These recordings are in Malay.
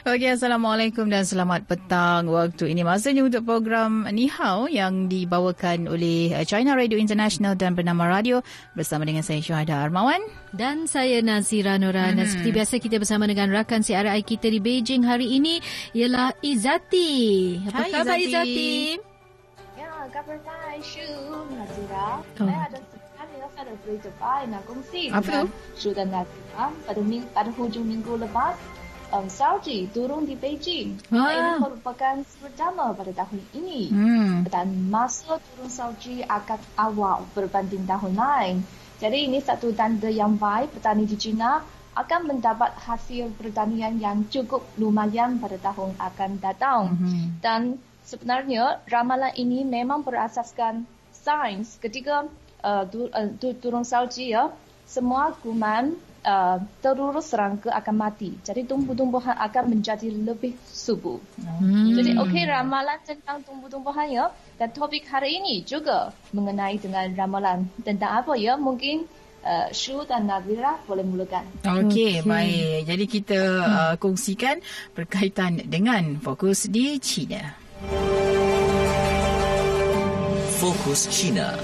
Okey, Assalamualaikum dan selamat petang waktu ini. Masanya untuk program Ni Hao yang dibawakan oleh uh, China Radio International dan Bernama Radio bersama dengan saya Syuhada Armawan. Dan saya Nazira Nora. Hmm. Dan seperti biasa kita bersama dengan rakan CRI kita di Beijing hari ini ialah Izati. Apa Hai, khabar Izati? Izati? Ya, khabar baik, Shu, Nazira. Saya ada sekali saya ada berita baik nak kongsi Apa tu? Shu dan Nazira. Pada, ming, pada hujung minggu lepas, um, salji turun di Beijing. Wah. Ini merupakan pertama pada tahun ini. Hmm. Dan masa turun salji agak awal berbanding tahun lain. Jadi ini satu tanda yang baik petani di China akan mendapat hasil pertanian yang cukup lumayan pada tahun akan datang. Mhm. Dan sebenarnya ramalan ini memang berasaskan sains ketika uh, tu, uh, tu, turun salji ya, semua kuman uh, terurus serangga akan mati. Jadi tumbuh-tumbuhan akan menjadi lebih subur. Hmm. Jadi okey ramalan tentang tumbuh-tumbuhan ya. Dan topik hari ini juga mengenai dengan ramalan tentang apa ya? Mungkin uh, Shu dan Nazira boleh mulakan. Okey, Okey. baik. Jadi kita uh, kongsikan berkaitan dengan fokus di China. Fokus China.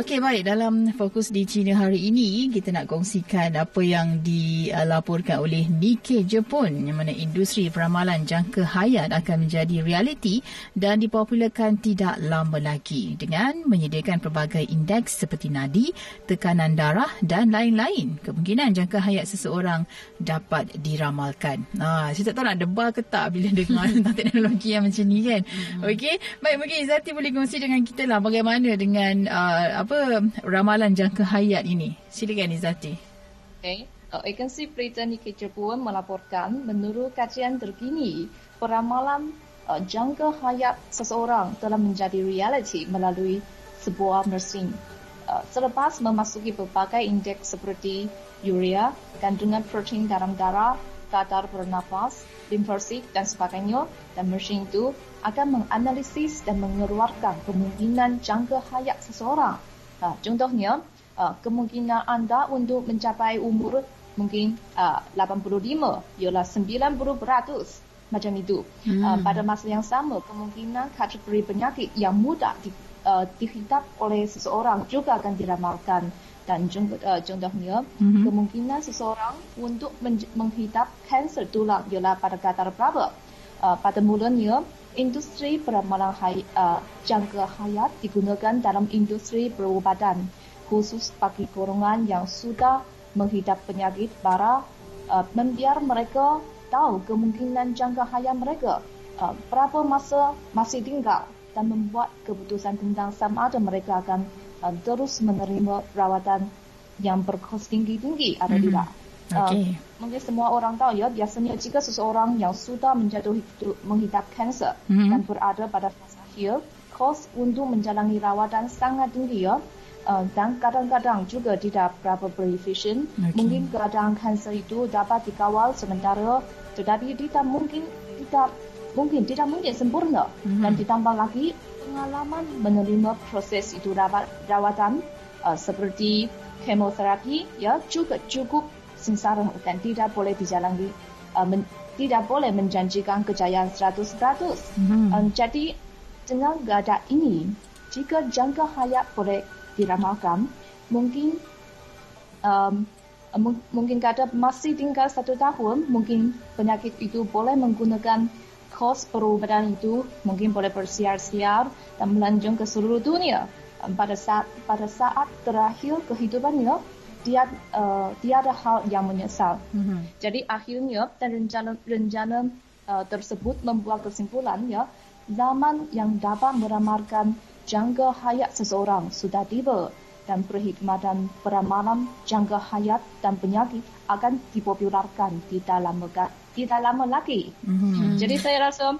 Okey, baik. Dalam fokus di China hari ini, kita nak kongsikan apa yang dilaporkan oleh Nikkei Jepun yang mana industri peramalan jangka hayat akan menjadi realiti dan dipopularkan tidak lama lagi dengan menyediakan pelbagai indeks seperti nadi, tekanan darah dan lain-lain. Kemungkinan jangka hayat seseorang dapat diramalkan. Ha, saya tak tahu nak debar ke tak bila dengar tentang teknologi yang macam ni kan. Okey, baik mungkin Izzati boleh kongsi dengan kita lah bagaimana dengan uh, apa ramalan jangka hayat ini. Silakan Izzati. Okay. Uh, agensi berita Nikkei Jepun melaporkan menurut kajian terkini, peramalan uh, jangka hayat seseorang telah menjadi realiti melalui sebuah mesin. Uh, selepas memasuki berbagai indeks seperti urea, kandungan protein dalam darah, kadar bernafas, limfosit dan sebagainya dan mesin itu akan menganalisis dan mengeluarkan kemungkinan jangka hayat seseorang. Uh, contohnya, uh, kemungkinan anda untuk mencapai umur mungkin uh, 85 ialah 90 beratus macam itu. Hmm. Uh, pada masa yang sama, kemungkinan kategori penyakit yang mudah di, uh, dihidap oleh seseorang juga akan diramalkan. Dan contoh, uh, contohnya, Mhm. kemungkinan seseorang untuk men- menghidap kanser tulang ialah pada kadar berapa. Uh, pada mulanya, industri peramalan hay, uh, jangka hayat digunakan dalam industri perubatan khusus bagi golongan yang sudah menghidap penyakit bara uh, membiar mereka tahu kemungkinan jangka hayat mereka uh, berapa masa masih tinggal dan membuat keputusan tentang sama ada mereka akan uh, terus menerima perawatan yang berkos tinggi-tinggi atau Mhm. tidak. Uh, Okey. mungkin semua orang tahu ya, biasanya jika seseorang yang sudah menjatuhi menghidap kanser Mhm. dan berada pada fasa akhir, kos untuk menjalani rawatan sangat tinggi ya. Uh, dan kadang-kadang juga tidak berapa berefisien. Okey. Mungkin keadaan kanser itu dapat dikawal sementara tetapi tidak mungkin tidak mungkin tidak mungkin sempurna Mhm. dan ditambah lagi pengalaman menerima proses itu rawat, rawatan uh, seperti kemoterapi ya juga cukup sengsara dan tidak boleh dijalani uh, men, tidak boleh menjanjikan kejayaan 100%. Mhm. Um, jadi dengan keadaan ini, jika jangka hayat boleh diramalkan, mungkin um, mung- mungkin kata masih tinggal satu tahun, mungkin penyakit itu boleh menggunakan kos perubatan itu mungkin boleh bersiar-siar dan melanjut ke seluruh dunia. Um, pada saat pada saat terakhir kehidupannya, dia uh, tiada hal yang menyesal. Mhm. Jadi akhirnya rencana rencana uh, tersebut membuat kesimpulan ya zaman yang dapat meramalkan jangka hayat seseorang sudah tiba dan perkhidmatan peramalan jangka hayat dan penyakit akan dipopularkan tidak lama ga- tidak lama lagi. Mhm. Jadi saya rasa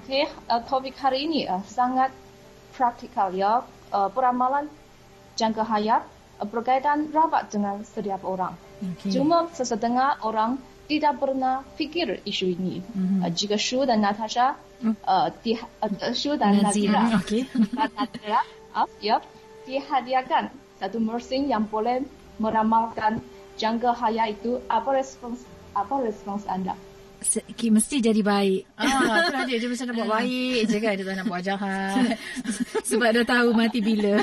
okey uh, topik hari ini uh, sangat praktikal ya uh, peramalan jangka hayat berkaitan rapat dengan setiap orang. Okey. Cuma sesetengah orang tidak pernah fikir isu ini. Mm-hmm. Uh, jika Shu dan Natasha, uh, di, uh, Shu dan Nazira, Nazira. Okay. Nazira, uh, ya, dihadiahkan satu mesin yang boleh meramalkan jangka hayat itu. Apa respons apa respons anda? Se- mesti jadi baik. Ah, itulah dia. Dia mesti nak buat baik je kan. Dia tak nak buat jahat. Sebab dah tahu mati bila.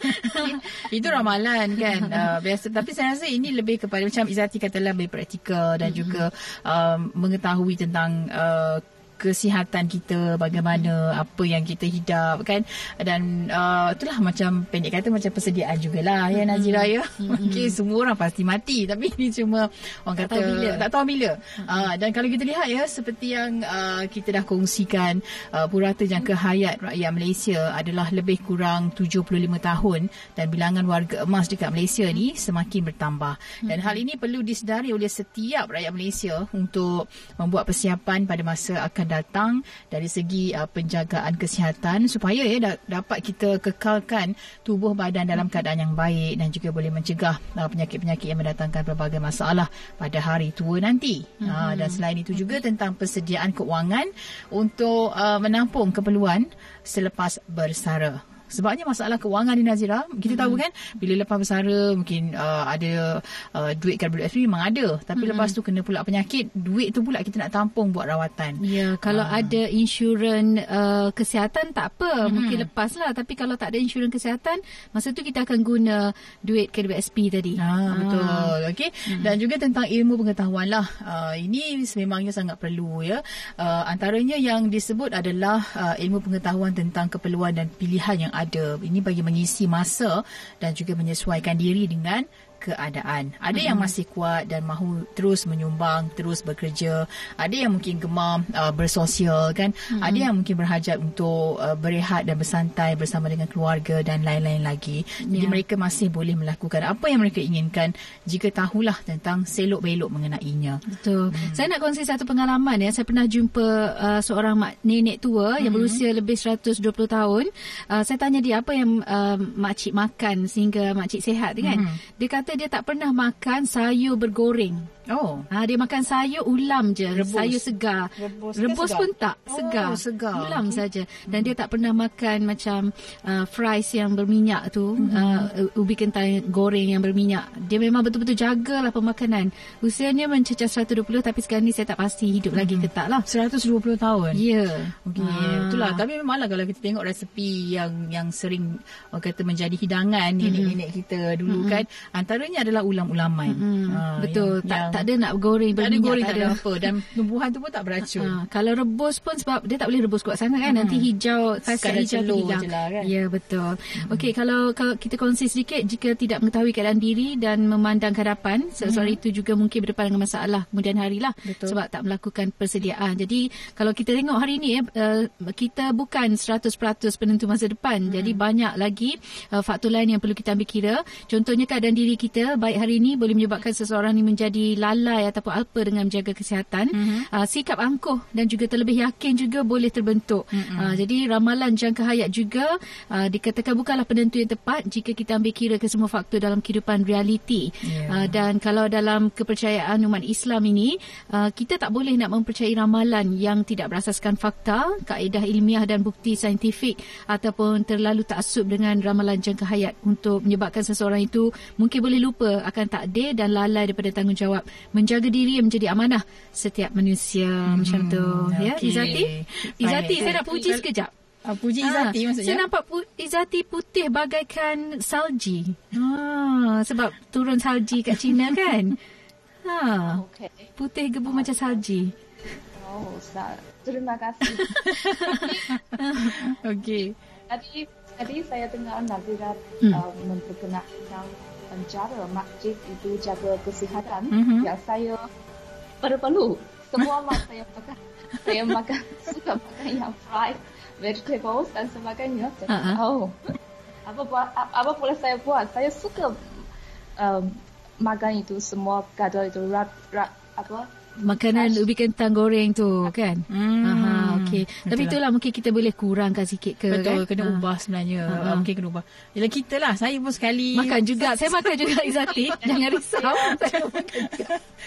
Itu ramalan kan. Uh, biasa. Tapi saya rasa ini lebih kepada macam Izati katalah lebih praktikal dan mm-hmm. juga um, mengetahui tentang uh, kesihatan kita bagaimana apa yang kita hidap kan dan uh, itulah macam pendek kata macam persediaan jugalah ya Nazira ya mm-hmm. okey semua orang pasti mati tapi ini cuma orang tak kata tahu bila. tak tahu bila mm-hmm. uh, dan kalau kita lihat ya seperti yang uh, kita dah kongsikan uh, purata jangka hayat rakyat Malaysia adalah lebih kurang 75 tahun dan bilangan warga emas dekat Malaysia ni semakin bertambah dan mm-hmm. hal ini perlu disedari oleh setiap rakyat Malaysia untuk membuat persiapan pada masa akan datang dari segi uh, penjagaan kesihatan supaya ya da- dapat kita kekalkan tubuh badan dalam keadaan yang baik dan juga boleh mencegah uh, penyakit-penyakit yang mendatangkan pelbagai masalah pada hari tua nanti. Mm-hmm. Uh, dan selain itu juga tentang persediaan keuangan untuk uh, menampung keperluan selepas bersara. Sebabnya masalah kewangan ni Nazira, kita hmm. tahu kan bila lepas bersara mungkin uh, ada uh, duit WFP memang ada. Tapi hmm. lepas tu kena pula penyakit, duit tu pula kita nak tampung buat rawatan. Ya, kalau uh. ada insurans uh, kesihatan tak apa, hmm. mungkin lepas lah. Tapi kalau tak ada insurans kesihatan, masa tu kita akan guna duit KWSP tadi. Ha. Betul, okay. Hmm. Dan juga tentang ilmu pengetahuan lah. Uh, ini sememangnya sangat perlu ya. Uh, antaranya yang disebut adalah uh, ilmu pengetahuan tentang keperluan dan pilihan yang ada. Ini bagi mengisi masa dan juga menyesuaikan diri dengan keadaan. Ada mm-hmm. yang masih kuat dan mahu terus menyumbang, terus bekerja. Ada yang mungkin gemar uh, bersosial kan. Mm-hmm. Ada yang mungkin berhajat untuk uh, berehat dan bersantai bersama dengan keluarga dan lain-lain lagi. Jadi yeah. mereka masih boleh melakukan apa yang mereka inginkan jika tahulah tentang selok-belok mengenainya. Betul. Mm. Saya nak kongsi satu pengalaman ya. Saya pernah jumpa uh, seorang mak nenek tua mm-hmm. yang berusia lebih 120 tahun. Uh, saya tanya dia apa yang uh, makcik makan sehingga makcik sihat kan. Mm-hmm. Dia kata kata dia tak pernah makan sayur bergoreng. Oh. Ha, dia makan sayur ulam je. Rebus. Sayur segar. Rebus, Rebus segar? pun tak. Segar. Oh, segar. Ulam okay. saja. Dan dia tak pernah makan macam uh, fries yang berminyak tu. Hmm. Uh, ubi kentang goreng yang berminyak. Dia memang betul-betul jagalah pemakanan. Usianya mencecah 120 tapi sekarang ni saya tak pasti hidup hmm. lagi ke tak lah. 120 tahun? Ya. Yeah. Okay. Ha. Itulah. Tapi memanglah kalau kita tengok resepi yang yang sering orang kata menjadi hidangan hmm. nenek-nenek kita dulu hmm. kan. Antaranya adalah ulam-ulaman. Hmm. Ha, Betul. Yang, tak, yang tak ada nak goreng tak ada goreng tak ada apa dan tumbuhan tu pun tak beracun. Ha, kalau rebus pun sebab dia tak boleh rebus kuat sangat kan hmm. nanti hijau khasiat hijau tu hilang. Lah, kan? Ya betul. Hmm. Okey kalau kalau kita kongsi sedikit jika tidak mengetahui keadaan diri dan memandang ke hadapan seseorang hmm. itu juga mungkin berdepan dengan masalah kemudian harilah betul. sebab tak melakukan persediaan. Jadi kalau kita tengok hari ini uh, kita bukan 100% penentu masa depan. Hmm. Jadi banyak lagi uh, faktor lain yang perlu kita ambil kira. Contohnya keadaan diri kita baik hari ini boleh menyebabkan seseorang ini menjadi lalai ataupun alpa dengan menjaga kesihatan. Mm-hmm. Uh, sikap angkuh dan juga terlebih yakin juga boleh terbentuk. Mm-hmm. Uh, jadi ramalan jangka hayat juga uh, dikatakan bukanlah penentu yang tepat jika kita ambil kira ke semua faktor dalam kehidupan realiti. Yeah. Uh, dan kalau dalam kepercayaan umat Islam ini, uh, kita tak boleh nak mempercayai ramalan yang tidak berasaskan fakta, kaedah ilmiah dan bukti saintifik ataupun terlalu taksub dengan ramalan jangka hayat untuk menyebabkan seseorang itu mungkin boleh lupa akan takdir dan lalai daripada tanggungjawab menjaga diri menjadi amanah setiap manusia hmm, macam tu okay. ya Izati Izati saya nak puji sekejap Uh, puji Izati ha, maksudnya? Saya nampak pu- Izati putih bagaikan salji. Ha, sebab turun salji kat China kan? Ha, okay. Putih gebu oh. macam salji. Oh, sal- terima kasih. Okey. Tadi, tadi saya dengar Nazira hmm. uh, memperkenalkan cara masjid itu jaga kesihatan. Mm-hmm. yang saya perlu. semua mak saya makan. Saya makan suka makan yang fried vegetables dan sebagainya. Uh-huh. oh. Apa buat apa boleh saya buat? Saya suka um, makan itu semua kata itu. Rat rat apa makanan ubi kentang goreng tu kan. Hmm. Aha, okey. Tapi itulah mungkin kita boleh kurangkan sikit ke Betul, kan. kena ha. ubah sebenarnya. Ha. Mungkin kena ubah. Yalah kita lah, saya pun sekali makan juga. saya makan juga Izati. Jangan risau.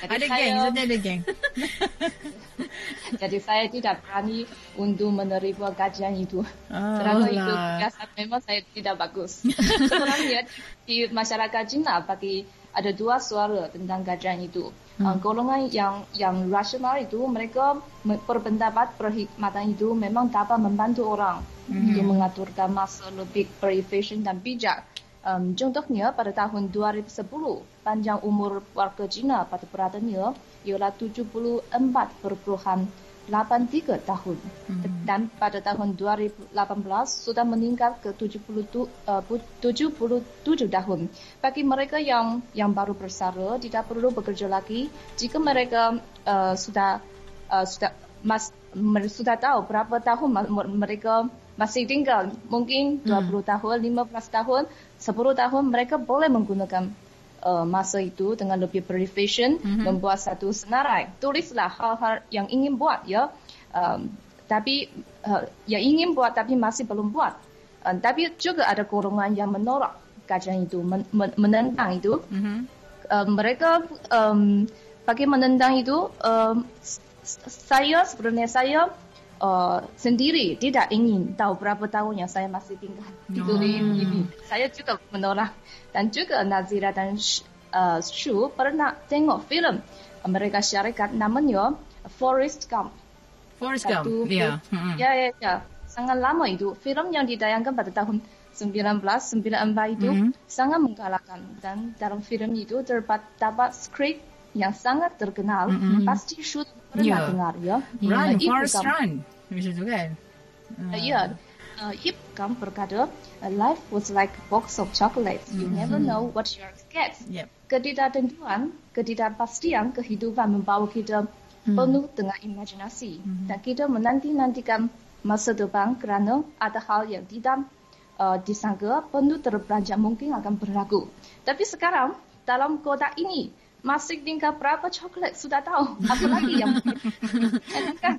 ada saya... geng, saja ada geng. Jadi saya tidak berani untuk menerima kajian itu. Ah, Kerana itu biasa memang saya tidak bagus. Sebenarnya di masyarakat Cina bagi ada dua suara tentang kajian itu. Hmm. Uh, golongan yang yang rasional itu mereka berpendapat perkhidmatan itu memang dapat membantu orang hmm. untuk mengaturkan masa lebih berefisien dan bijak. Um, contohnya pada tahun 2010 panjang umur warga Cina pada beratnya ialah 74 perpuluhan 83 tahun hmm. dan pada tahun 2018 sudah meningkat ke 70, uh, 77 tahun. Bagi mereka yang yang baru bersara tidak perlu bekerja lagi jika mereka uh, sudah uh, sudah mas, sudah tahu berapa tahun mereka masih tinggal mungkin 20 hmm. tahun 15 tahun 10 tahun mereka boleh menggunakan uh, masa itu dengan lebih berefisien mm-hmm. membuat satu senarai. Tulislah hal-hal yang ingin buat ya. Um, tapi uh, yang ingin buat tapi masih belum buat. Uh, tapi juga ada golongan yang menolak kajian itu, men- men- menentang itu. Mm-hmm. Uh, mereka um, bagi menentang itu, um, saya sebenarnya saya uh, sendiri tidak ingin tahu berapa tahun yang saya masih tinggal di dunia oh. ini. Saya juga menolak dan juga Nazira dan uh, Shu pernah tengok filem Amerika Syarikat namanya Forest Gump. Forest Gump, ya. Yeah. Ya, ya, ya. Sangat lama itu. Filem yang ditayangkan pada tahun 1994 itu mm-hmm. sangat menggalakkan dan dalam filem itu terdapat skrip yang sangat terkenal. Mm-hmm. Pasti Shu pernah yeah. dengar ya. Run, yeah. Forest Run. Macam tu kan? Uh, ya. Yeah uh, Ip Gum berkata, life was like a box of chocolates. You mm-hmm. never know what you're get. Yep. Ketidaktentuan, ketidakpastian kehidupan membawa kita mm. penuh dengan imajinasi. Mm-hmm. Dan kita menanti-nantikan masa depan kerana ada hal yang tidak uh, disangka penuh terperanjat mungkin akan berlaku. Tapi sekarang, dalam kotak ini, masih tinggal berapa coklat sudah tahu. Apa lagi yang kan?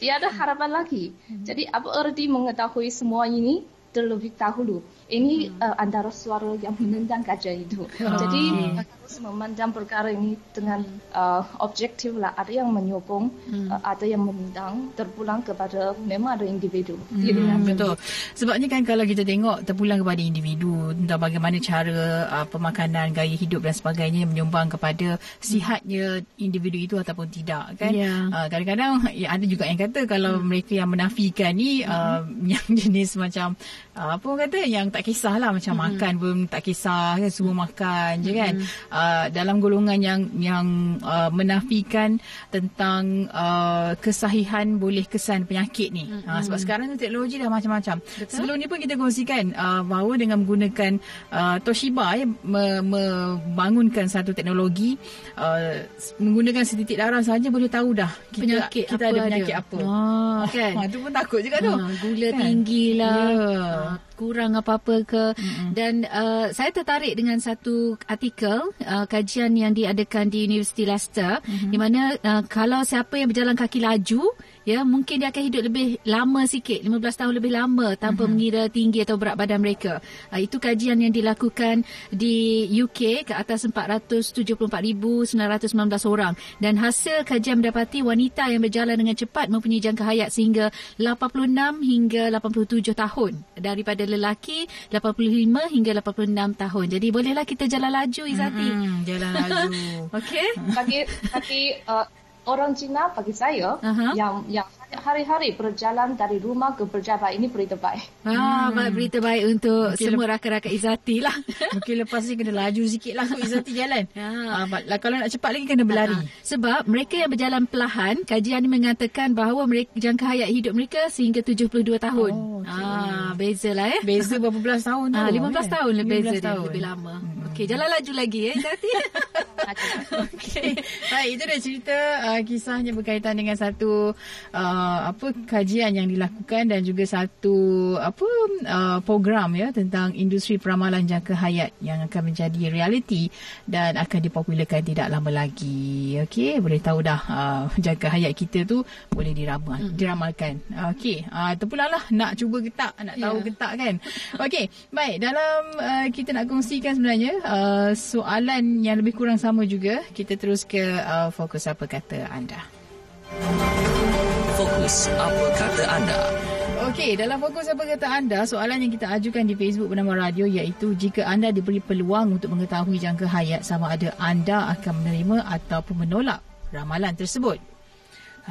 tiada harapan lagi. Hmm. Jadi apa erti mengetahui semua ini terlebih dahulu. Ini hmm. uh, antara suara yang menentang kajian itu. Oh. Jadi harus memandang perkara ini dengan uh, objektif lah. Ada yang menyokong, hmm. uh, ada yang menentang, terpulang kepada memang ada individu. Hmm, betul. Sebabnya kan kalau kita tengok terpulang kepada individu tentang bagaimana cara uh, pemakanan, gaya hidup dan sebagainya menyumbang kepada sihatnya individu itu ataupun tidak kan. Yeah. Uh, kadang-kadang ya, ada juga yang kata kalau hmm. mereka yang menafikan ni uh, yang jenis macam uh, apa orang kata yang tak kisahlah macam mm-hmm. makan pun tak kisah kan semua makan je kan. Mm-hmm. uh, dalam golongan yang yang uh, menafikan tentang uh, kesahihan boleh kesan penyakit ni. Mm-hmm. uh, sebab sekarang tu teknologi dah macam-macam. Betul? sebelum ni pun kita kongsikan uh, bahawa dengan menggunakan uh, Toshiba ya, me- membangunkan satu teknologi uh, menggunakan setitik darah saja boleh tahu dah kita, penyakit kita ada penyakit apa. Ah, kan? Ha, tu pun takut juga tu. Ha, gula kan? tinggi lah. Yeah kurang apa-apa ke mm-hmm. dan uh, saya tertarik dengan satu artikel uh, kajian yang diadakan di Universiti Leicester mm-hmm. di mana uh, kalau siapa yang berjalan kaki laju ya mungkin dia akan hidup lebih lama sikit 15 tahun lebih lama tanpa uh-huh. mengira tinggi atau berat badan mereka. Uh, itu kajian yang dilakukan di UK ke atas 474,919 orang. Dan hasil kajian mendapati wanita yang berjalan dengan cepat mempunyai jangka hayat sehingga 86 hingga 87 tahun. Daripada lelaki 85 hingga 86 tahun. Jadi bolehlah kita jalan laju Izati uh-huh. jalan laju. Okey? Bagi bagi uh, orang Cina bagi saya uh-huh. yang yang hari-hari berjalan dari rumah ke pejabat ini berita baik. Ah, hmm. berita baik untuk Mungkin semua rakan-rakan Izati lah. Mungkin lepas ni kena laju sikit lah untuk Izati jalan. Ah. Ah, kalau nak cepat lagi kena berlari. Ah. Sebab mereka yang berjalan perlahan, kajian ini mengatakan bahawa mereka, jangka hayat hidup mereka sehingga 72 tahun. Oh, okay. ah, beza lah eh. Beza berapa belas tahun tu. Ah, 15 tahun lebih beza tahun. dia, lebih lama. Hmm. Okey, jalan laju lagi ya, Zati. Okey. Baik, itu dah cerita uh, kisahnya berkaitan dengan satu uh, apa kajian yang dilakukan dan juga satu apa uh, program ya tentang industri peramalan jangka hayat yang akan menjadi realiti dan akan dipopularkan tidak lama lagi. Okey, boleh tahu dah uh, jangka hayat kita tu boleh diramal, mm. diramalkan. Okey, uh, terpulanglah nak cuba getak, nak tahu yeah. getak kan. Okey, baik dalam uh, kita nak kongsikan sebenarnya uh, soalan yang lebih kurang sama juga. Kita terus ke uh, fokus apa kata anda. Fokus apa kata anda. Okey, dalam fokus apa kata anda, soalan yang kita ajukan di Facebook bernama radio iaitu jika anda diberi peluang untuk mengetahui jangka hayat sama ada anda akan menerima ataupun menolak ramalan tersebut.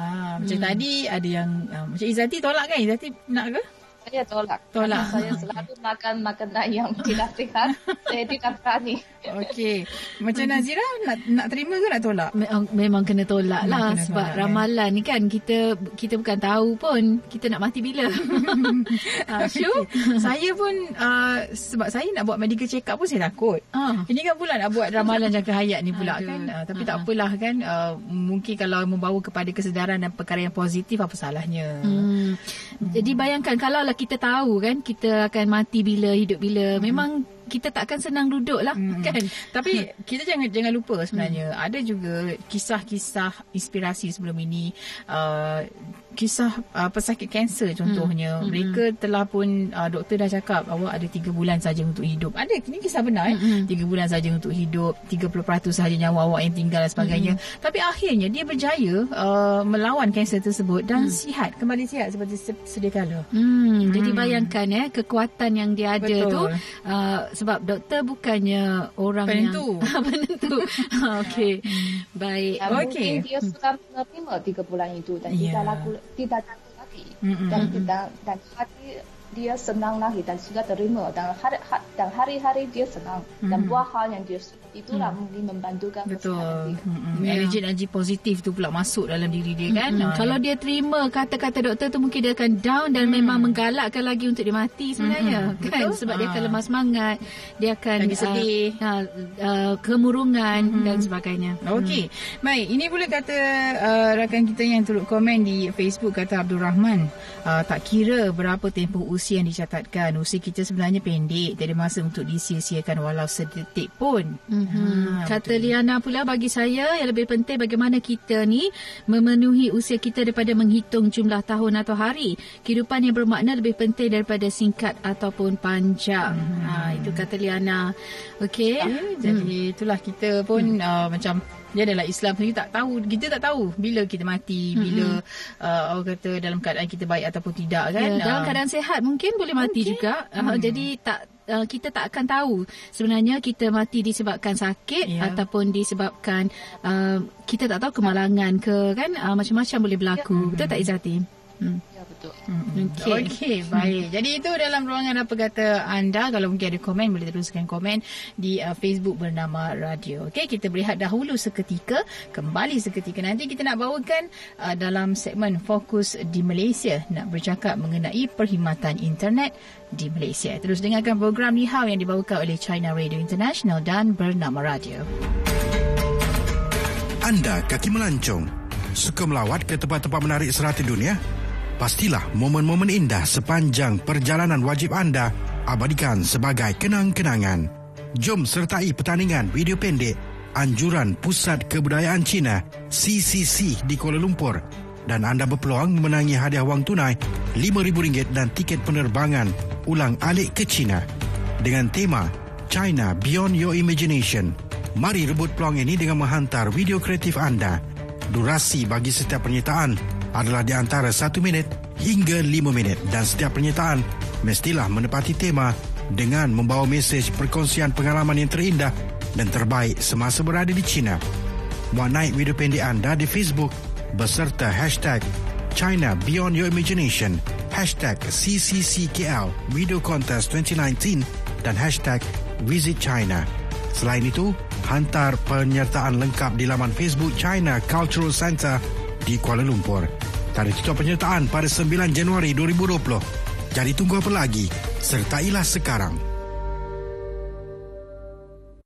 Ha, macam hmm. tadi ada yang uh, macam Izati tolak kan? Izati nak ke? Saya tolak. Tolak. Saya selalu makan makanan yang tidak sihat. saya tidak berani. Okey. Macam Nazira nak nak terima ke nak tolak? Memang, memang kena tolak lah kena sebab tolak, kan? ramalan kan? ni kan kita kita bukan tahu pun kita nak mati bila. ha, saya pun uh, sebab saya nak buat medical check up pun saya takut. Uh. Ini kan pula nak buat ramalan jangka hayat ni pula Aduh. kan. Uh, tapi uh tak apalah kan. Uh, mungkin kalau membawa kepada kesedaran dan perkara yang positif apa salahnya. Hmm. Hmm. Jadi bayangkan kalau lah kita tahu kan kita akan mati bila hidup bila. Hmm. Memang kita takkan senang duduk lah hmm. kan tapi kita jangan jangan lupa sebenarnya hmm. ada juga kisah-kisah inspirasi sebelum ini uh, kisah uh, pesakit kanser contohnya hmm. mereka telah pun uh, doktor dah cakap awak ada 3 bulan saja untuk hidup ada ini kisah benar hmm. eh 3 bulan saja untuk hidup 30% sahaja nyawa awak yang tinggal dan sebagainya hmm. tapi akhirnya dia berjaya uh, melawan kanser tersebut dan hmm. sihat kembali sihat seperti sedia kala hmm. hmm. jadi bayangkan eh kekuatan yang dia ada Betul. tu uh, sebab doktor bukannya orang penentu. yang penentu. Okey. Baik. Ya, Okey. Mungkin dia sudah menerima tiga bulan itu dan yeah. tidak laku tidak laku lagi. Mm-hmm. Dan tidak dan hati dia senang lagi dan sudah terima dan hari dan hari-hari dia senang mm-hmm. dan buat hal yang dia suka itulah hmm. mungkin membantukan betul hmm. yeah. energi-energi positif tu pula masuk dalam diri dia kan hmm. kalau dia terima kata-kata doktor tu mungkin dia akan down dan hmm. memang menggalakkan lagi untuk dia mati sebenarnya hmm. kan betul? sebab ha. dia akan lemah semangat dia akan Lagi sedih uh, uh, kemurungan hmm. dan sebagainya okey hmm. baik ini pula kata uh, rakan kita yang turut komen di Facebook kata Abdul Rahman uh, tak kira berapa tempoh usia yang dicatatkan usia kita sebenarnya pendek tiada masa untuk disia-siakan walau sedetik pun hmm. Hmm, kata betul. Liana pula bagi saya yang lebih penting bagaimana kita ni memenuhi usia kita daripada menghitung jumlah tahun atau hari. Kehidupan yang bermakna lebih penting daripada singkat ataupun panjang. Hmm. Ha, itu kata Liana. Okey. Ya, jadi hmm. itulah kita pun hmm. uh, macam dia adalah Islam sendiri tak tahu kita tak tahu bila kita mati mm-hmm. bila uh, orang kata dalam keadaan kita baik ataupun tidak kan ya, dalam uh, keadaan sehat mungkin boleh mati okay. juga uh, jadi tak uh, kita tak akan tahu sebenarnya kita mati disebabkan sakit yeah. ataupun disebabkan uh, kita tak tahu kemalangan ke kan uh, macam-macam boleh berlaku yeah. betul tak Izati hmm. Ya betul. Okey, okay, baik. Jadi itu dalam ruangan apa kata anda kalau mungkin ada komen boleh teruskan komen di uh, Facebook bernama Radio. Okey, kita berehat dahulu seketika, kembali seketika nanti kita nak bawakan uh, dalam segmen fokus di Malaysia nak bercakap mengenai perkhidmatan internet di Malaysia. Terus dengarkan program Ni Hao yang dibawakan oleh China Radio International dan Bernama Radio. Anda kaki melancong, suka melawat ke tempat-tempat menarik serata dunia? Pastilah momen-momen indah sepanjang perjalanan wajib anda abadikan sebagai kenang-kenangan. Jom sertai pertandingan video pendek Anjuran Pusat Kebudayaan Cina CCC di Kuala Lumpur dan anda berpeluang memenangi hadiah wang tunai RM5,000 dan tiket penerbangan ulang alik ke China dengan tema China Beyond Your Imagination. Mari rebut peluang ini dengan menghantar video kreatif anda. Durasi bagi setiap penyertaan adalah di antara 1 minit hingga 5 minit dan setiap penyertaan mestilah menepati tema dengan membawa mesej perkongsian pengalaman yang terindah dan terbaik semasa berada di China. Muat naik video pendek anda di Facebook beserta hashtag China Beyond Your Imagination, hashtag CCCKL Video Contest 2019 dan hashtag Visit China. Selain itu, hantar penyertaan lengkap di laman Facebook China Cultural Center di Kuala Lumpur. Tarikh tutup penyertaan pada 9 Januari 2020. Jadi tunggu apa lagi? Sertailah sekarang.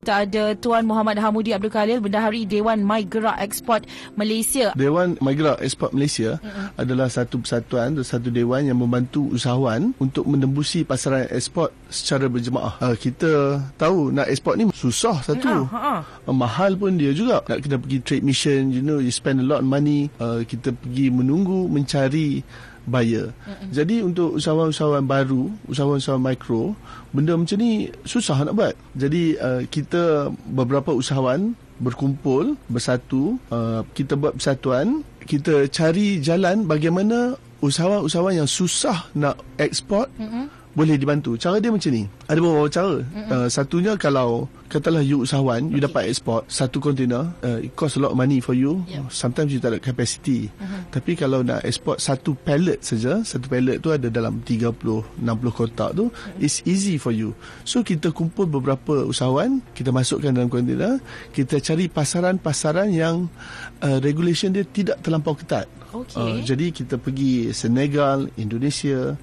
Kita ada Tuan Muhammad Hamudi Abdul Khalil Bendahari Dewan My Gerak Export Malaysia. Dewan My Gerak Export Malaysia uh-huh. adalah satu persatuan satu dewan yang membantu usahawan untuk menembusi pasaran ekspor secara berjemaah. Uh, kita tahu nak ekspor ni susah satu. Uh-huh. Uh, mahal pun dia juga. Nak kena pergi trade mission, you know, you spend a lot of money. Uh, kita pergi menunggu mencari buyer. Mm-hmm. Jadi untuk usahawan-usahawan baru, usahawan-usahawan mikro, benda macam ni susah nak buat. Jadi uh, kita beberapa usahawan berkumpul, bersatu, uh, kita buat persatuan, kita cari jalan bagaimana usahawan-usahawan yang susah nak ekspor mm-hmm boleh dibantu. Cara dia macam ni. Ada beberapa cara. Mm-hmm. Uh, satunya kalau katalah you usahawan, okay. you dapat export satu container, uh, it cost a lot of money for you. Yeah. Sometimes you tak ada capacity. Mm-hmm. Tapi kalau nak export satu pallet saja, satu pallet tu ada dalam 30 60 kotak tu, mm-hmm. it's easy for you. So kita kumpul beberapa usahawan, kita masukkan dalam container, kita cari pasaran-pasaran yang uh, regulation dia tidak terlampau ketat. Okay. Uh, jadi kita pergi Senegal, Indonesia,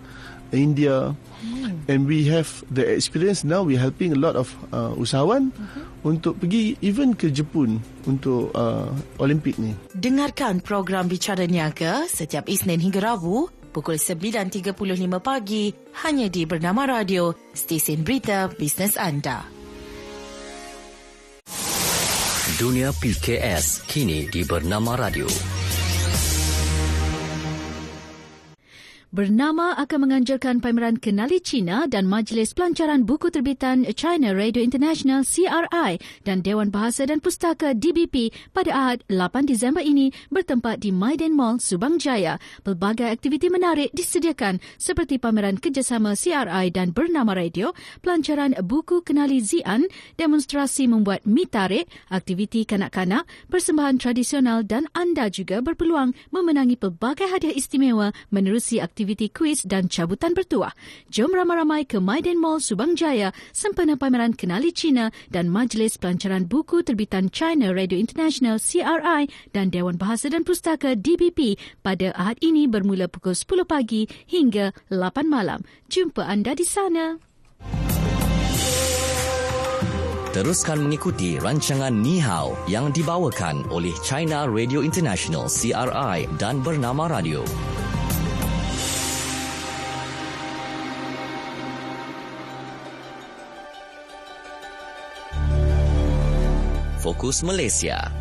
India hmm. and we have the experience now we helping a lot of uh, usahawan uh-huh. untuk pergi even ke Jepun untuk uh, Olimpik ni. Dengarkan program Bicara Niaga setiap Isnin hingga Rabu pukul 9.35 pagi hanya di Bernama Radio, stesen berita bisnes anda. Dunia PKS kini di Bernama Radio. Bernama akan menganjurkan pameran Kenali Cina dan Majlis Pelancaran Buku Terbitan China Radio International CRI dan Dewan Bahasa dan Pustaka DBP pada Ahad 8 Disember ini bertempat di Maiden Mall, Subang Jaya. Pelbagai aktiviti menarik disediakan seperti pameran kerjasama CRI dan Bernama Radio, pelancaran buku Kenali Zian, demonstrasi membuat mi tarik, aktiviti kanak-kanak, persembahan tradisional dan anda juga berpeluang memenangi pelbagai hadiah istimewa menerusi aktiviti aktiviti kuis dan cabutan bertuah. Jom ramai-ramai ke Maiden Mall Subang Jaya sempena pameran Kenali Cina dan Majlis Pelancaran Buku Terbitan China Radio International CRI dan Dewan Bahasa dan Pustaka DBP pada Ahad ini bermula pukul 10 pagi hingga 8 malam. Jumpa anda di sana. Teruskan mengikuti rancangan Ni Hao yang dibawakan oleh China Radio International CRI dan Bernama Radio. Fokus Malaysia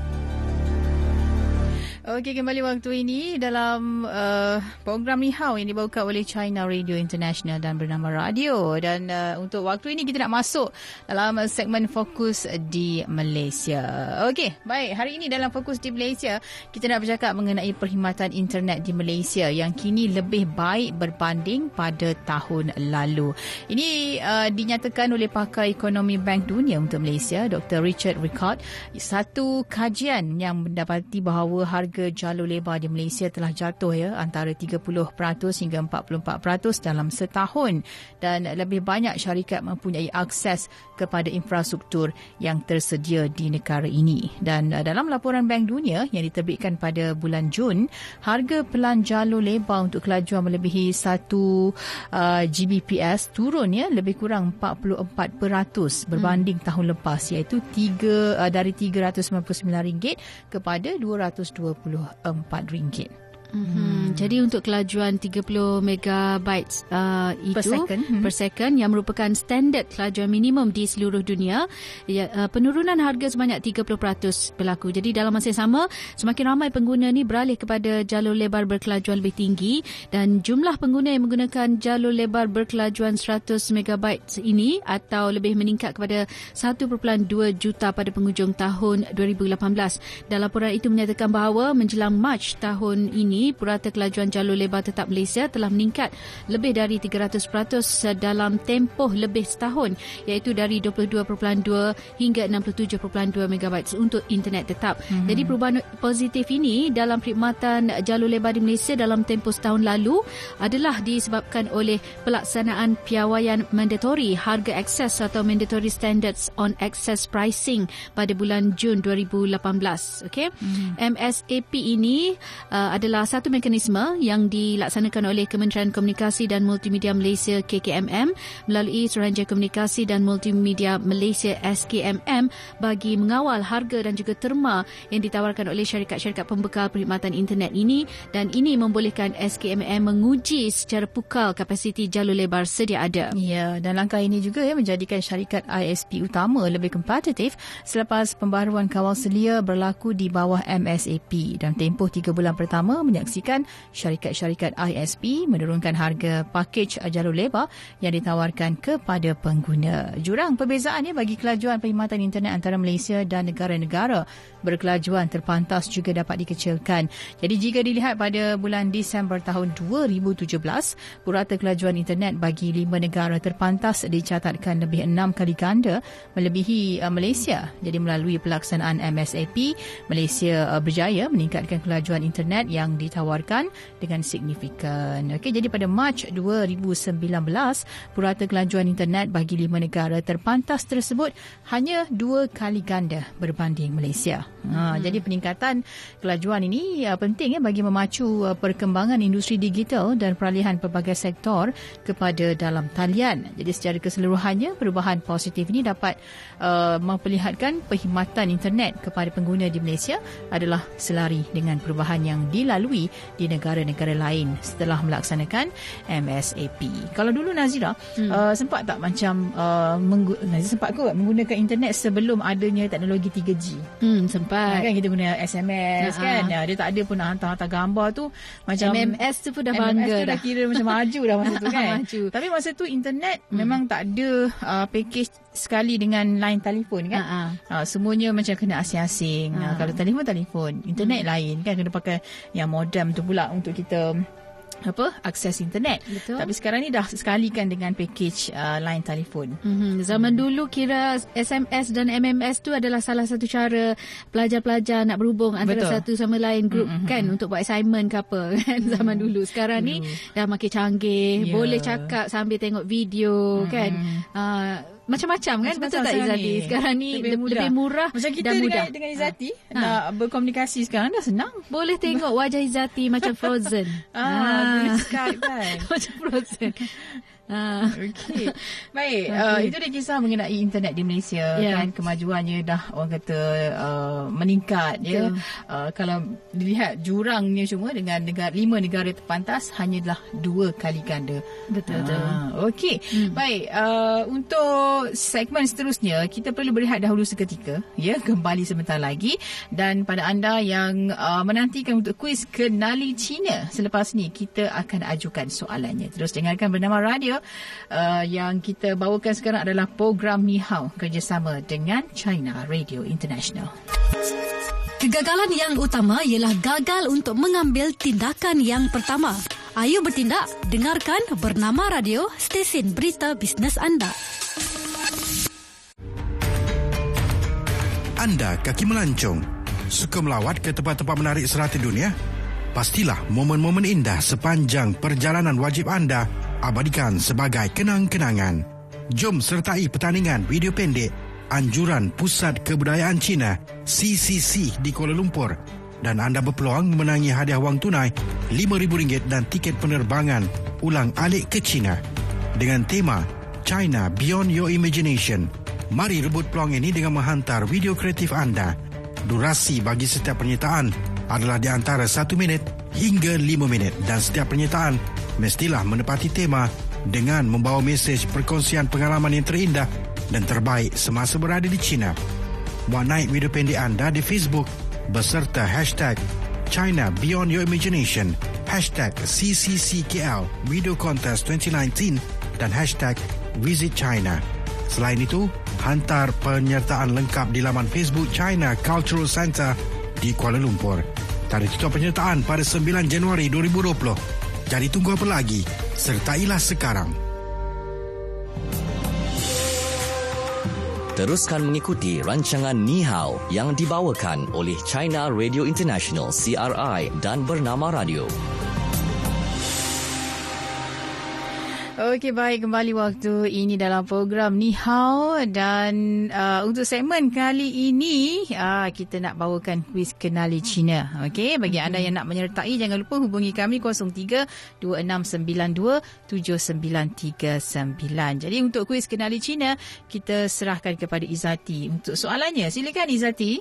Okey, kembali waktu ini dalam uh, program Ni Hao yang dibawakan oleh China Radio International dan bernama Radio. Dan uh, untuk waktu ini kita nak masuk dalam segmen Fokus di Malaysia. Okey, baik. Hari ini dalam Fokus di Malaysia, kita nak bercakap mengenai perkhidmatan internet di Malaysia yang kini lebih baik berbanding pada tahun lalu. Ini uh, dinyatakan oleh pakar ekonomi Bank Dunia untuk Malaysia, Dr. Richard Rickard. Satu kajian yang mendapati bahawa harga harga jalur lebar di Malaysia telah jatuh ya antara 30% hingga 44% dalam setahun dan lebih banyak syarikat mempunyai akses kepada infrastruktur yang tersedia di negara ini dan uh, dalam laporan Bank Dunia yang diterbitkan pada bulan Jun harga pelan jalur lebar untuk kelajuan melebihi 1 uh, Gbps turun ya lebih kurang 44% berbanding hmm. tahun lepas iaitu 3 uh, dari RM399 kepada RM220 RM24. Mm-hmm. Hmm. Jadi untuk kelajuan 30 megabytes uh, itu per second. Hmm. per second yang merupakan standard kelajuan minimum di seluruh dunia, ya, uh, penurunan harga sebanyak 30% berlaku. Jadi dalam masa yang sama, semakin ramai pengguna ni beralih kepada jalur lebar berkelajuan lebih tinggi dan jumlah pengguna yang menggunakan jalur lebar berkelajuan 100 megabytes ini atau lebih meningkat kepada 1.2 juta pada penghujung tahun 2018. Dan laporan itu menyatakan bahawa menjelang Mac tahun ini purata kelajuan jalur lebar tetap Malaysia telah meningkat lebih dari 300% dalam tempoh lebih setahun iaitu dari 22.2 hingga 67.2 megabytes untuk internet tetap. Mm-hmm. Jadi perubahan positif ini dalam perkhidmatan jalur lebar di Malaysia dalam tempoh setahun lalu adalah disebabkan oleh pelaksanaan piawaian mandatory harga akses atau mandatory standards on access pricing pada bulan Jun 2018. Okay? Mm-hmm. MSAP ini uh, adalah satu mekanisme yang dilaksanakan oleh Kementerian Komunikasi dan Multimedia Malaysia KKMM melalui Suruhanjaya Komunikasi dan Multimedia Malaysia SKMM bagi mengawal harga dan juga terma yang ditawarkan oleh syarikat-syarikat pembekal perkhidmatan internet ini dan ini membolehkan SKMM menguji secara pukal kapasiti jalur lebar sedia ada. Ya, dan langkah ini juga ya menjadikan syarikat ISP utama lebih kompetitif selepas pembaharuan kawal selia berlaku di bawah MSAP dan tempoh tiga bulan pertama menyaksikan syarikat-syarikat ISP menurunkan harga pakej jalur lebar yang ditawarkan kepada pengguna. Jurang perbezaannya bagi kelajuan perkhidmatan internet antara Malaysia dan negara-negara berkelajuan terpantas juga dapat dikecilkan. Jadi jika dilihat pada bulan Disember tahun 2017, purata kelajuan internet bagi lima negara terpantas dicatatkan lebih enam kali ganda melebihi uh, Malaysia. Jadi melalui pelaksanaan MSAP, Malaysia uh, berjaya meningkatkan kelajuan internet yang ditawarkan dengan signifikan. Okey, jadi pada Mac 2019, purata kelajuan internet bagi lima negara terpantas tersebut hanya dua kali ganda berbanding Malaysia. Ha, hmm. Jadi peningkatan kelajuan ini uh, penting ya bagi memacu uh, perkembangan industri digital dan peralihan pelbagai sektor kepada dalam talian. Jadi secara keseluruhannya perubahan positif ini dapat uh, memperlihatkan perkhidmatan internet kepada pengguna di Malaysia adalah selari dengan perubahan yang dilalui di negara-negara lain setelah melaksanakan MSAP. Kalau dulu Nazira hmm. uh, sempat tak macam uh, menggu- Nazira sempat ke menggunakan internet sebelum adanya teknologi 3G? Hmm, sempat. Kan kita guna SMS uh-huh. kan. Ya, dia tak ada pun nak hantar-hantar gambar tu macam MMS tu pun dah MMS bangga dah. dah kira macam maju dah masa tu kan. maju. Tapi masa tu internet hmm. memang tak ada uh, package sekali dengan line telefon kan. Uh-huh. Uh, semuanya macam kena asing-asing. Uh-huh. Uh, kalau telefon telefon, internet uh-huh. lain kan kena pakai yang modem tu pula untuk kita apa akses internet. Betul. Tapi sekarang ni dah sekali kan dengan package uh, line telefon. Mm-hmm. Zaman hmm. dulu kira SMS dan MMS tu adalah salah satu cara pelajar-pelajar nak berhubung antara Betul. satu sama lain grup mm-hmm. kan untuk buat assignment ke apa kan mm-hmm. zaman dulu. Sekarang dulu. ni dah makin canggih, yeah. boleh cakap sambil tengok video mm-hmm. kan. Uh, macam-macam kan macam betul tak Izati sekarang ni lebih mudah, lebih murah macam kita dan dengan, mudah. dengan Izati ha. nak ha. berkomunikasi sekarang dah senang boleh tengok wajah Izati macam frozen ah ha. Skype kan macam frozen Ha. Okey. Baik, okay. uh, itu dia kisah mengenai internet di Malaysia yeah. kan kemajuannya dah orang kata uh, meningkat ya. Uh, kalau dilihat jurangnya cuma dengan negara lima negara terpantas hanyalah dua kali ganda. Betul betul. Uh, Okey. Hmm. Baik, uh, untuk segmen seterusnya kita perlu berehat dahulu seketika ya kembali sebentar lagi dan pada anda yang uh, menantikan untuk kuis kenali Cina selepas ni kita akan ajukan soalannya. Terus dengarkan bernama radio uh, yang kita bawakan sekarang adalah program Ni Hao kerjasama dengan China Radio International. Kegagalan yang utama ialah gagal untuk mengambil tindakan yang pertama. Ayo bertindak, dengarkan bernama radio stesen berita bisnes anda. Anda kaki melancong, suka melawat ke tempat-tempat menarik serata dunia? Pastilah momen-momen indah sepanjang perjalanan wajib anda abadikan sebagai kenang-kenangan. Jom sertai pertandingan video pendek Anjuran Pusat Kebudayaan Cina CCC di Kuala Lumpur dan anda berpeluang memenangi hadiah wang tunai RM5,000 dan tiket penerbangan ulang alik ke China dengan tema China Beyond Your Imagination. Mari rebut peluang ini dengan menghantar video kreatif anda. Durasi bagi setiap penyertaan adalah di antara 1 minit hingga 5 minit dan setiap penyertaan mestilah menepati tema dengan membawa mesej perkongsian pengalaman yang terindah dan terbaik semasa berada di China. Buat naik video pendek anda di Facebook beserta hashtag China Beyond Your Imagination, hashtag CCCKL Video Contest 2019 dan hashtag Visit China. Selain itu, hantar penyertaan lengkap di laman Facebook China Cultural Center di Kuala Lumpur. Tarikh tutup penyertaan pada 9 Januari 2020. Jadi tunggu apa lagi? Sertailah sekarang. Teruskan mengikuti rancangan Ni Hao yang dibawakan oleh China Radio International CRI dan Bernama Radio. Okey, baik. Kembali waktu ini dalam program Ni Hao. Dan uh, untuk segmen kali ini, uh, kita nak bawakan kuis kenali Cina. Okey, bagi anda yang nak menyertai, jangan lupa hubungi kami 03-2692-7939. Jadi untuk kuis kenali Cina, kita serahkan kepada Izati. Untuk soalannya, silakan Izati.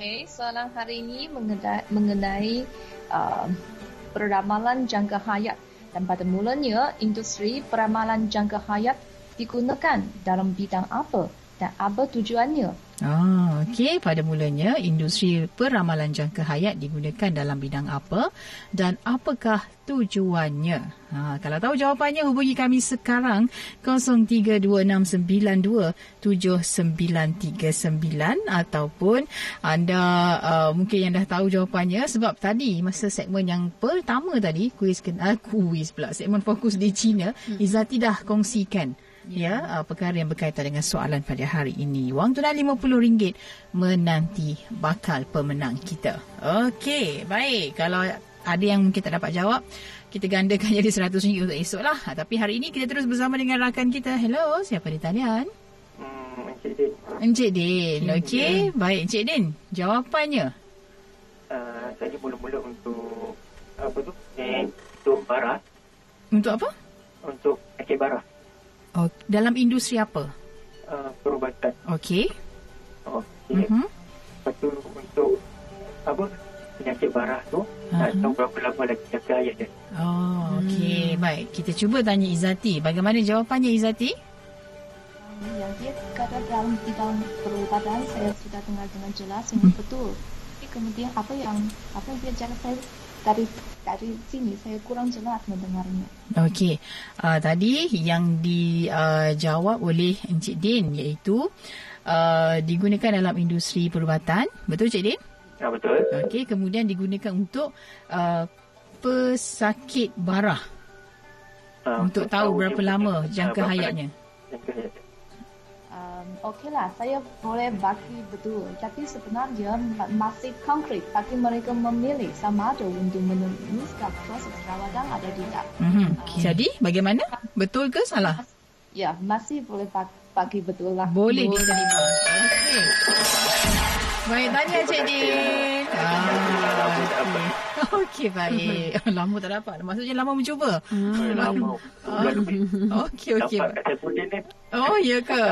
Okay, soalan hari ini mengenai, mengenai uh, peramalan jangka hayat dan pada mulanya industri peramalan jangka hayat digunakan dalam bidang apa dan apa tujuannya. Ah, okey. Pada mulanya industri peramalan jangka hayat digunakan dalam bidang apa dan apakah tujuannya? Ha, kalau tahu jawapannya hubungi kami sekarang 0326927939 ataupun anda uh, mungkin yang dah tahu jawapannya sebab tadi masa segmen yang pertama tadi kuis uh, kuis pula segmen fokus di China hmm. Izati dah kongsikan ya uh, perkara yang berkaitan dengan soalan pada hari ini. Wang tunai RM50 menanti bakal pemenang kita. Okey, baik. Kalau ada yang mungkin tak dapat jawab, kita gandakan jadi RM100 untuk esok lah. Ha, tapi hari ini kita terus bersama dengan rakan kita. Hello, siapa di talian? Hmm, Encik Din. Encik Din, okey. Baik, Encik Din. Jawapannya? Uh, saya mula-mula untuk apa tu? Eh, untuk barah. Untuk apa? Untuk barah. Oh, dalam industri apa? Uh, perubatan. Okey. Okey. Uh-huh. Lepas tu untuk apa? Penyakit barah tu. Uh-huh. Tak tahu berapa lama lagi jaga ayat dia. Oh, okey. Hmm. Baik. Kita cuba tanya Izati. Bagaimana jawapannya Izati? Um, yang dia kata dalam bidang perubatan saya sudah dengar dengan jelas yang hmm. betul. Tapi kemudian apa yang apa yang dia cakap saya dari dari sini saya kurang jelas mendengarnya. Okey. Uh, tadi yang dijawab uh, oleh Encik Din iaitu uh, digunakan dalam industri perubatan. Betul Encik Din? Ya betul. Okey, kemudian digunakan untuk uh, pesakit barah. Uh, untuk tahu berapa lama jangka hayatnya. Jangka hayatnya um, okeylah saya boleh bagi betul tapi sebenarnya masih konkret bagi mereka memilih sama ada untuk meneruskan proses perawatan atau tidak. Mm-hmm. Okay. Jadi bagaimana? Betul ke salah? Ya, masih boleh bagi betul lah. Boleh diterima. Okey. Baik, tanya Cik Din. Ah, Okey baik. lama tak dapat. Maksudnya lama mencuba. Hmm. Lama. Okey okey. Oh ya ke?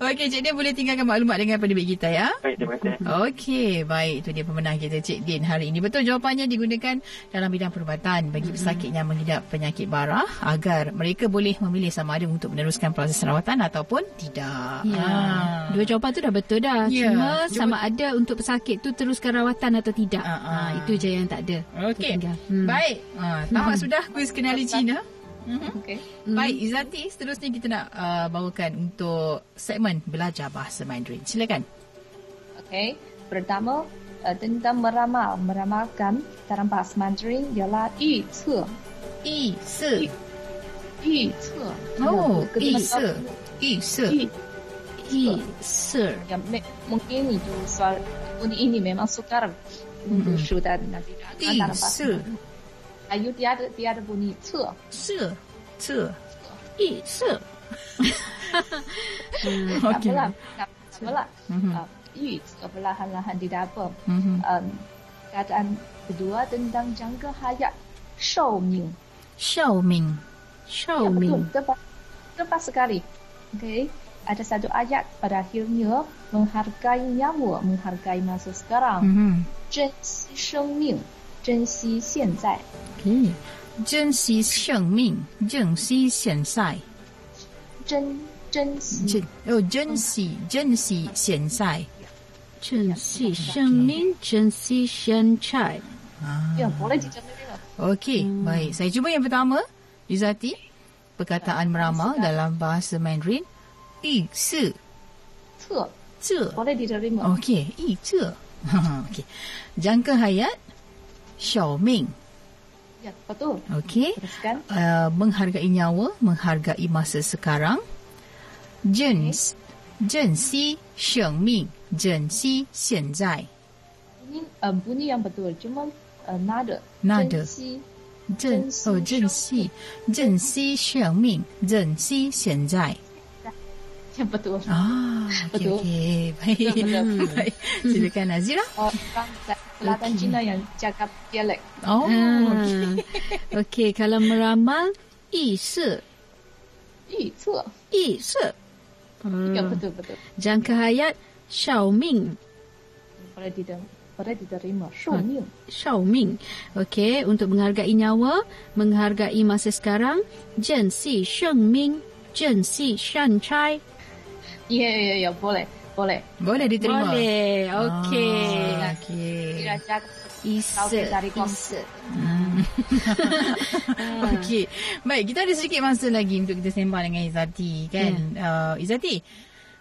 Okey Cik Din boleh tinggalkan maklumat dengan pendebit kita ya. Baik terima kasih. Okey baik itu dia pemenang kita Cik Din hari ini. Betul jawapannya digunakan dalam bidang perubatan bagi hmm. pesakit yang mengidap penyakit barah agar mereka boleh memilih sama ada untuk meneruskan proses rawatan ataupun tidak. Ya. Ha. Dua jawapan tu dah betul dah. Ya. Cuma Cuba. sama ada untuk pesakit tu teruskan rawatan atau tidak. Ha, ha. ha itu je yang tak ada. Okey. Hmm. Baik. Ha, tamat hmm. sudah kuis kenali Cina. Mm-hmm. Okay. Mm-hmm. Baik, Izati, seterusnya kita nak uh, bawakan untuk segmen belajar bahasa Mandarin. Silakan. Okay. Pertama, uh, tentang meramal. Meramalkan dalam bahasa Mandarin ialah yi ce. Yi ce. Yi ce. Oh, yi ce. Yi ce. Yi ce. Ya, mungkin itu soal ini memang sukar untuk mm-hmm. sudah nanti. 第四，还有第二个第二个步你测测测一测。Okay. Tak apalah. Uh, you perlahan-lahan di dapur. Um, keadaan kedua tentang jangka hayat. Shou Ming. Shou Ming. Shou Ming. Ya, betul. Tepat, tepat sekali. Okay. Ada satu ayat pada akhirnya menghargai nyawa, menghargai masa sekarang. Mm-hmm. 珍惜生命。 珍惜现在。嗯，珍惜生命，珍惜现在。珍珍惜哦，珍惜珍惜现在。珍惜生命，珍惜现在。啊，ya boleh Okey, hmm. baik. Saya cuba yang pertama, Izati. Perkataan meramal dalam bahasa Mandarin. Yi si. Ce. Ce. Boleh diterima. Okey, yi ce. Okey. Jangka hayat. 小命. Ya, betul. Okey. Uh, menghargai nyawa, menghargai masa sekarang. 珍珍惜生命，珍惜现在。bunyi uh, bunyi yang betul, cuma uh, nada. Nada. 珍哦，珍惜，珍惜生命，珍惜现在。Ya betul. Ah, betul. Okay, okay. Baik. Betul, Baik. Silakan Nazira. Oh, Selatan okay. Cina yang cakap dialek. Oh, ah. okey. okay, kalau meramal, yi se. Yi ce. Yi se. Hmm. Ya, betul, betul. Jangka hayat, Xiao Ming. Boleh diterima. Boleh diterima. Xiao Ming. Xiao Ming. Okey, untuk menghargai nyawa, menghargai masa sekarang, Zhen Si Sheng Ming, Zhen Si Shan Chai. Ya, ya, ya, boleh. Boleh. Boleh diterima. Boleh. Okey. Ah, Okey. Cakap Isa. dari kos. Hmm. Okey. Baik, kita ada sedikit masa lagi untuk kita sembang dengan Izati kan. Yeah. Uh, Izati,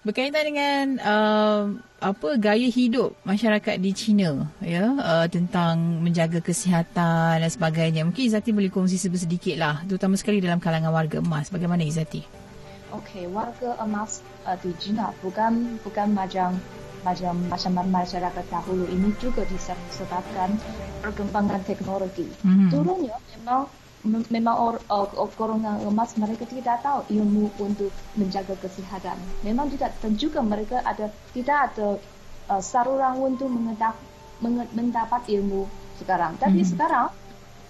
berkaitan dengan uh, apa gaya hidup masyarakat di China ya uh, tentang menjaga kesihatan dan sebagainya. Mungkin Izati boleh kongsi sedikit lah terutama sekali dalam kalangan warga emas. Bagaimana Izati? Okey, warga emas uh, di China bukan bukan macam macam macam masyarakat dahulu ini juga disebabkan perkembangan teknologi. Mm-hmm. Dulunya memang memang or, uh, golongan emas mereka tidak tahu ilmu untuk menjaga kesihatan. Memang tidak dan juga mereka ada tidak ada uh, saluran untuk mengetap, mendapat ilmu sekarang. Tapi mm-hmm. sekarang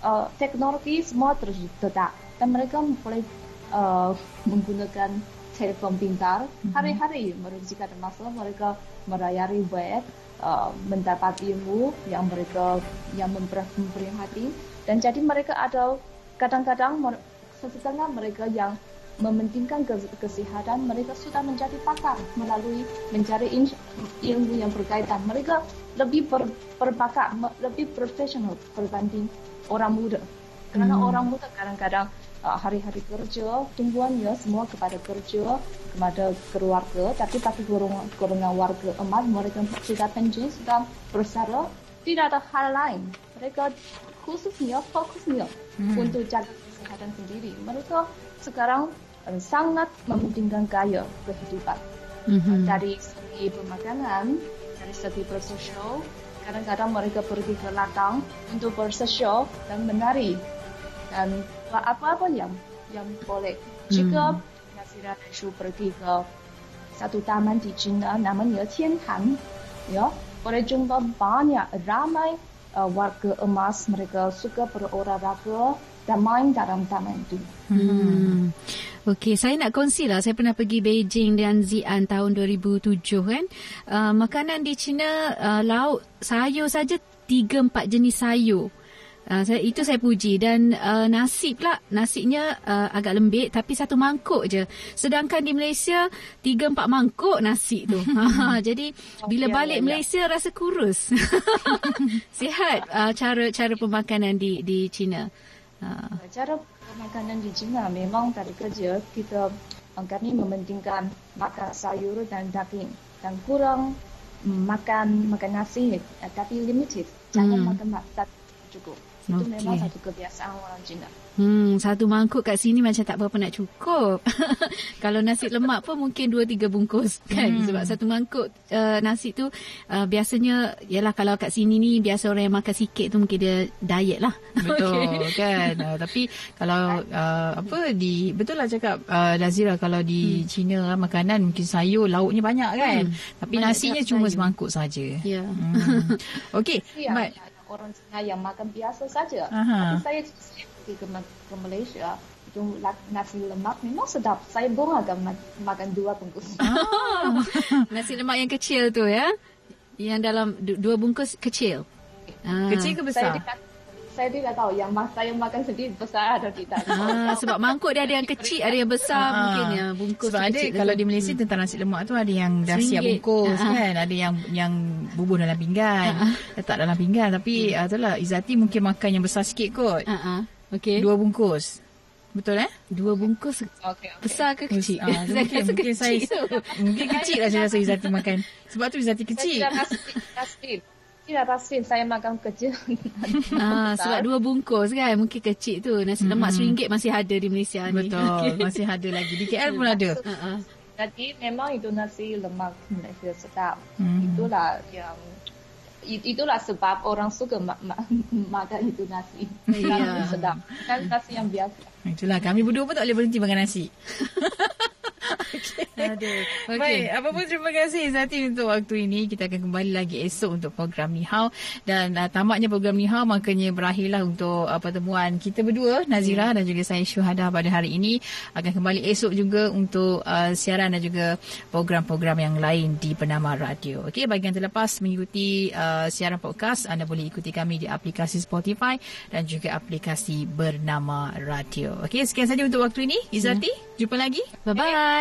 uh, teknologi semua terdekat dan mereka boleh uh, menggunakan telefon pintar mm-hmm. hari-hari mereka jika ada masalah mereka merayari web uh, mendapat ilmu yang mereka yang memberi hati dan jadi mereka ada kadang-kadang sesetengah mereka yang mementingkan kesihatan mereka sudah menjadi pakar melalui mencari ilmu yang berkaitan mereka lebih ber, berbakat lebih profesional berbanding orang muda kerana hmm. orang muda kadang-kadang uh, hari-hari kerja tumbuhannya semua kepada kerja kepada keluarga. Tapi tapi golongan, golongan warga emas mereka sudah pensiun sudah bersara. Tidak ada hal lain. Mereka khususnya fokusnya hmm. untuk jaga kesehatan sendiri. Mereka sekarang um, sangat mementingkan gaya kehidupan. Hmm. dari segi pemakanan dari segi bersosial kadang-kadang mereka pergi ke ladang untuk bersosial dan menari. Dan apa-apa yang yang boleh. Jika hmm. Nasira pergi ke satu taman di China namanya Tiantan, ya, boleh jumpa banyak ramai uh, warga emas mereka suka berolahraga dan main dalam taman itu. Hmm. Okey, saya nak kongsi lah. Saya pernah pergi Beijing dan Xi'an tahun 2007 kan. Uh, makanan di China, uh, lauk, sayur saja 3-4 jenis sayur. Uh, saya, itu saya puji. Dan uh, nasi pula nasinya uh, agak lembik tapi satu mangkuk je. Sedangkan di Malaysia tiga empat mangkuk nasi tu. Ha, jadi bila okay, balik ya, ya. Malaysia rasa kurus. Sihat uh, cara cara pemakanan di di China. Uh. cara pemakanan di China memang dari kerja. Kita kami mementingkan makan sayur dan daging. Dan kurang makan makan nasi tapi limited. Jangan hmm. makan makan itu okay. memang satu kebiasaan orang Cina. Hmm, satu mangkuk kat sini macam tak berapa nak cukup. Kalau nasi lemak pun mungkin dua tiga bungkus kan hmm. sebab satu mangkuk uh, nasi tu uh, biasanya yalah kalau kat sini ni biasa orang yang makan sikit tu mungkin dia diet lah. Betul okay. kan. Uh, tapi kalau uh, apa di betul lah cakap uh, Lazira kalau di hmm. China uh, makanan mungkin sayur lauknya banyak kan. Hmm. Tapi banyak nasinya cuma sayur. semangkuk saja. Ya. Yeah. Hmm. Okey. Ya, orang Cina yang makan biasa saja. Aha. Tapi saya pergi ke, ke Malaysia, itu nasi lemak memang sedap. Saya pun akan makan dua bungkus. Oh, nasi lemak yang kecil tu ya? Yang dalam dua bungkus kecil? Ah. Kecil ke besar? Saya saya tidak tahu yang mas saya makan sendiri besar atau tidak. Ah, sebab mangkuk dia ada yang kecil, ada yang besar ah, mungkin ya bungkus. Sebab ada kalau di Malaysia tentang nasi lemak tu ada yang dah siap bungkus ah. kan, ada yang yang bubuh dalam pinggan, ah. letak dalam pinggan tapi hmm. ah, itulah Izati mungkin makan yang besar sikit kot. Ah, ah. Okey. Dua bungkus. Betul eh? Dua bungkus okay, okay. besar ke kecil? Ah, saya mungkin, mungkin kecil saya mungkin kecil lah saya rasa Izati makan. Sebab tu Izati kecil. Saya tidak pasti saya makan kecil. ah, sebab dua bungkus kan. Mungkin kecil tu. Nasi lemak hmm. RM1 masih ada di Malaysia ni. Betul. masih ada lagi. Di KL pun ada. Uh-uh. Jadi memang itu nasi lemak Malaysia sedap. Hmm. Itulah yang itulah sebab orang suka ma- ma- makan itu nasi. Yeah. sedap. Kan nasi yang biasa. Itulah kami berdua pun tak boleh berhenti makan nasi. okay. Aduh. Okay. Baik, apa pun terima kasih Zati untuk waktu ini. Kita akan kembali lagi esok untuk program Ni Hao dan uh, tamatnya program Ni Hao makanya berakhirlah untuk uh, pertemuan kita berdua Nazira hmm. dan juga saya Syuhada pada hari ini akan kembali esok juga untuk uh, siaran dan juga program-program yang lain di Penama Radio. Okey, bagi yang terlepas mengikuti uh, siaran podcast anda boleh ikuti kami di aplikasi Spotify dan juga aplikasi Bernama Radio. Okey, sekian saja untuk waktu ini. Izati, hmm. jumpa lagi. Bye-bye.